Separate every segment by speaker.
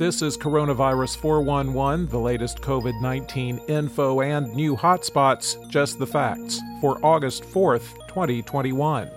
Speaker 1: This is Coronavirus 411, the latest COVID 19 info and new hotspots, just the facts, for August 4th, 2021.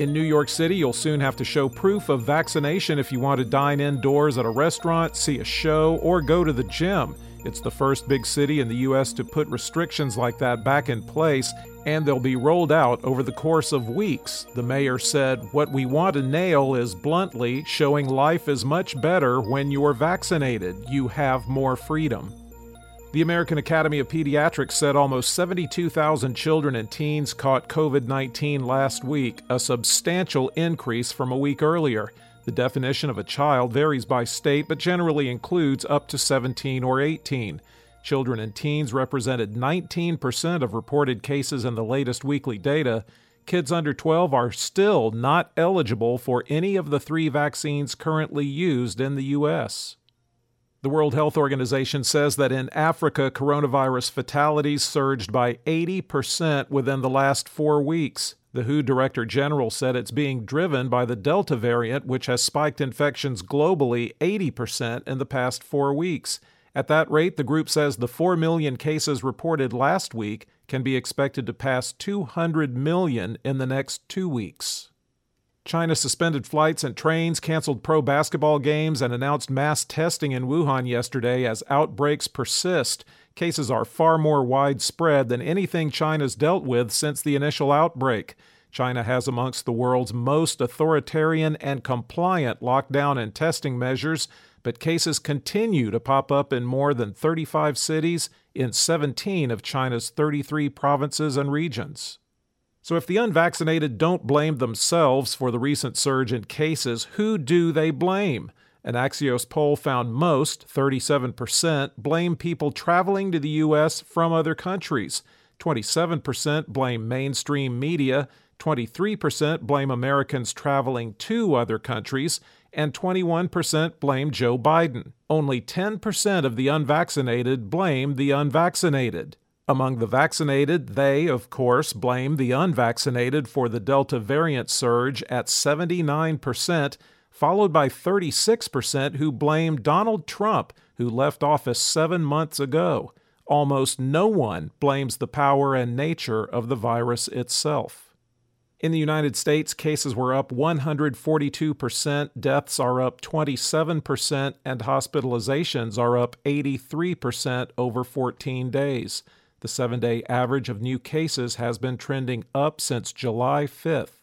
Speaker 1: In New York City, you'll soon have to show proof of vaccination if you want to dine indoors at a restaurant, see a show, or go to the gym. It's the first big city in the U.S. to put restrictions like that back in place, and they'll be rolled out over the course of weeks. The mayor said, What we want to nail is bluntly showing life is much better when you're vaccinated. You have more freedom. The American Academy of Pediatrics said almost 72,000 children and teens caught COVID 19 last week, a substantial increase from a week earlier. The definition of a child varies by state, but generally includes up to 17 or 18. Children and teens represented 19% of reported cases in the latest weekly data. Kids under 12 are still not eligible for any of the three vaccines currently used in the U.S. The World Health Organization says that in Africa, coronavirus fatalities surged by 80% within the last four weeks. The WHO Director General said it's being driven by the Delta variant, which has spiked infections globally 80% in the past four weeks. At that rate, the group says the 4 million cases reported last week can be expected to pass 200 million in the next two weeks. China suspended flights and trains, canceled pro basketball games, and announced mass testing in Wuhan yesterday as outbreaks persist. Cases are far more widespread than anything China's dealt with since the initial outbreak. China has amongst the world's most authoritarian and compliant lockdown and testing measures, but cases continue to pop up in more than 35 cities in 17 of China's 33 provinces and regions. So, if the unvaccinated don't blame themselves for the recent surge in cases, who do they blame? An Axios poll found most, 37%, blame people traveling to the U.S. from other countries. 27% blame mainstream media. 23% blame Americans traveling to other countries. And 21% blame Joe Biden. Only 10% of the unvaccinated blame the unvaccinated. Among the vaccinated, they, of course, blame the unvaccinated for the Delta variant surge at 79%, followed by 36% who blame Donald Trump, who left office seven months ago. Almost no one blames the power and nature of the virus itself. In the United States, cases were up 142%, deaths are up 27%, and hospitalizations are up 83% over 14 days. The seven day average of new cases has been trending up since July 5th.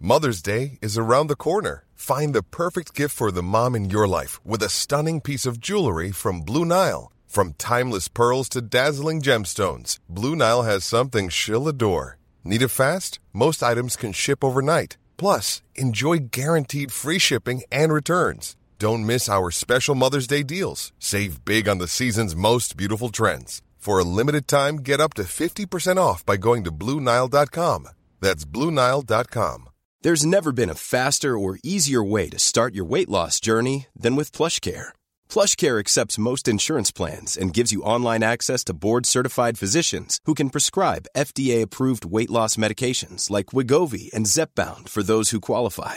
Speaker 2: Mother's Day is around the corner. Find the perfect gift for the mom in your life with a stunning piece of jewelry from Blue Nile. From timeless pearls to dazzling gemstones, Blue Nile has something she'll adore. Need it fast? Most items can ship overnight. Plus, enjoy guaranteed free shipping and returns. Don't miss our special Mother's Day deals. Save big on the season's most beautiful trends. For a limited time, get up to 50% off by going to Bluenile.com. That's Bluenile.com.
Speaker 3: There's never been a faster or easier way to start your weight loss journey than with PlushCare. PlushCare accepts most insurance plans and gives you online access to board-certified physicians who can prescribe FDA-approved weight loss medications like Wegovy and Zepbound for those who qualify.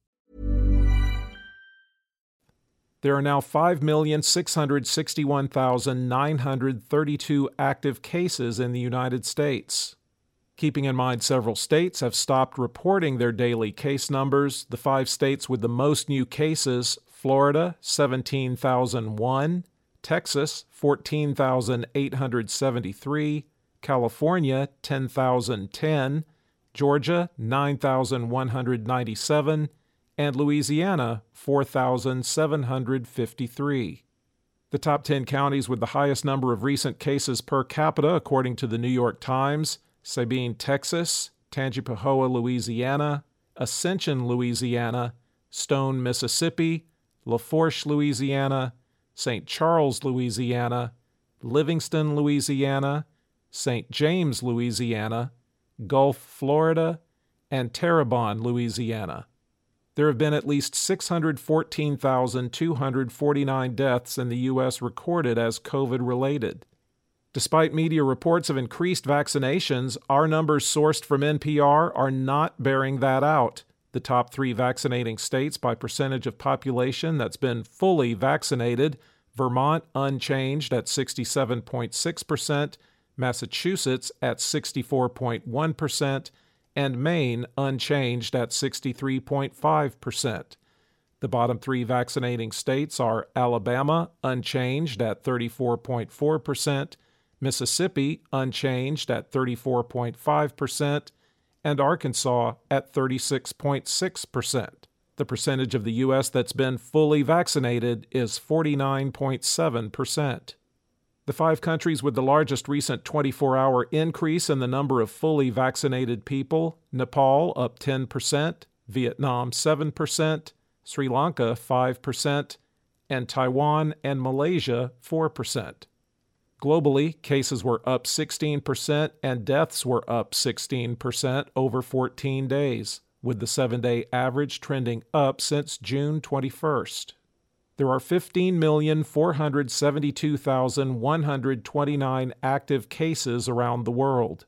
Speaker 1: There are now 5,661,932 active cases in the United States. Keeping in mind several states have stopped reporting their daily case numbers, the five states with the most new cases Florida, 17,001, Texas, 14,873, California, 10,010, Georgia, 9,197, and Louisiana, 4,753. The top 10 counties with the highest number of recent cases per capita, according to the New York Times Sabine, Texas, Tangipahoa, Louisiana, Ascension, Louisiana, Stone, Mississippi, Lafourche, Louisiana, St. Charles, Louisiana, Livingston, Louisiana, St. James, Louisiana, Gulf, Florida, and Terrebonne, Louisiana. There have been at least 614,249 deaths in the U.S. recorded as COVID related. Despite media reports of increased vaccinations, our numbers sourced from NPR are not bearing that out. The top three vaccinating states by percentage of population that's been fully vaccinated Vermont unchanged at 67.6%, Massachusetts at 64.1%, and Maine unchanged at 63.5%. The bottom three vaccinating states are Alabama, unchanged at 34.4%, Mississippi, unchanged at 34.5%, and Arkansas at 36.6%. The percentage of the U.S. that's been fully vaccinated is 49.7%. The five countries with the largest recent 24 hour increase in the number of fully vaccinated people Nepal up 10%, Vietnam 7%, Sri Lanka 5%, and Taiwan and Malaysia 4%. Globally, cases were up 16% and deaths were up 16% over 14 days, with the seven day average trending up since June 21st there are 15,472,129 active cases around the world.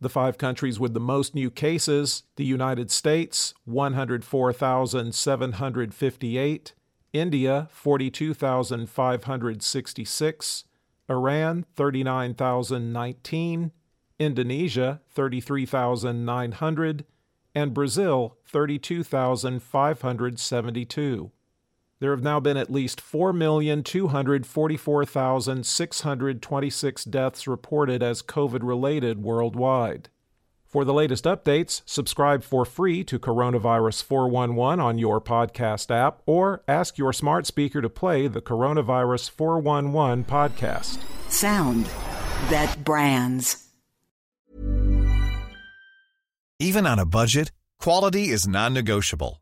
Speaker 1: The five countries with the most new cases the United States, 104,758, India, 42,566, Iran, 39,019, Indonesia, 33,900, and Brazil, 32,572 there have now been at least 4,244,626 deaths reported as COVID related worldwide. For the latest updates, subscribe for free to Coronavirus 411 on your podcast app or ask your smart speaker to play the Coronavirus 411 podcast.
Speaker 4: Sound that brands.
Speaker 5: Even on a budget, quality is non negotiable.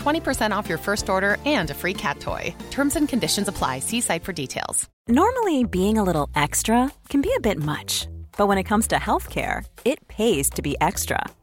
Speaker 6: 20% off your first order and a free cat toy. Terms and conditions apply. See site for details.
Speaker 7: Normally, being a little extra can be a bit much, but when it comes to healthcare, it pays to be extra.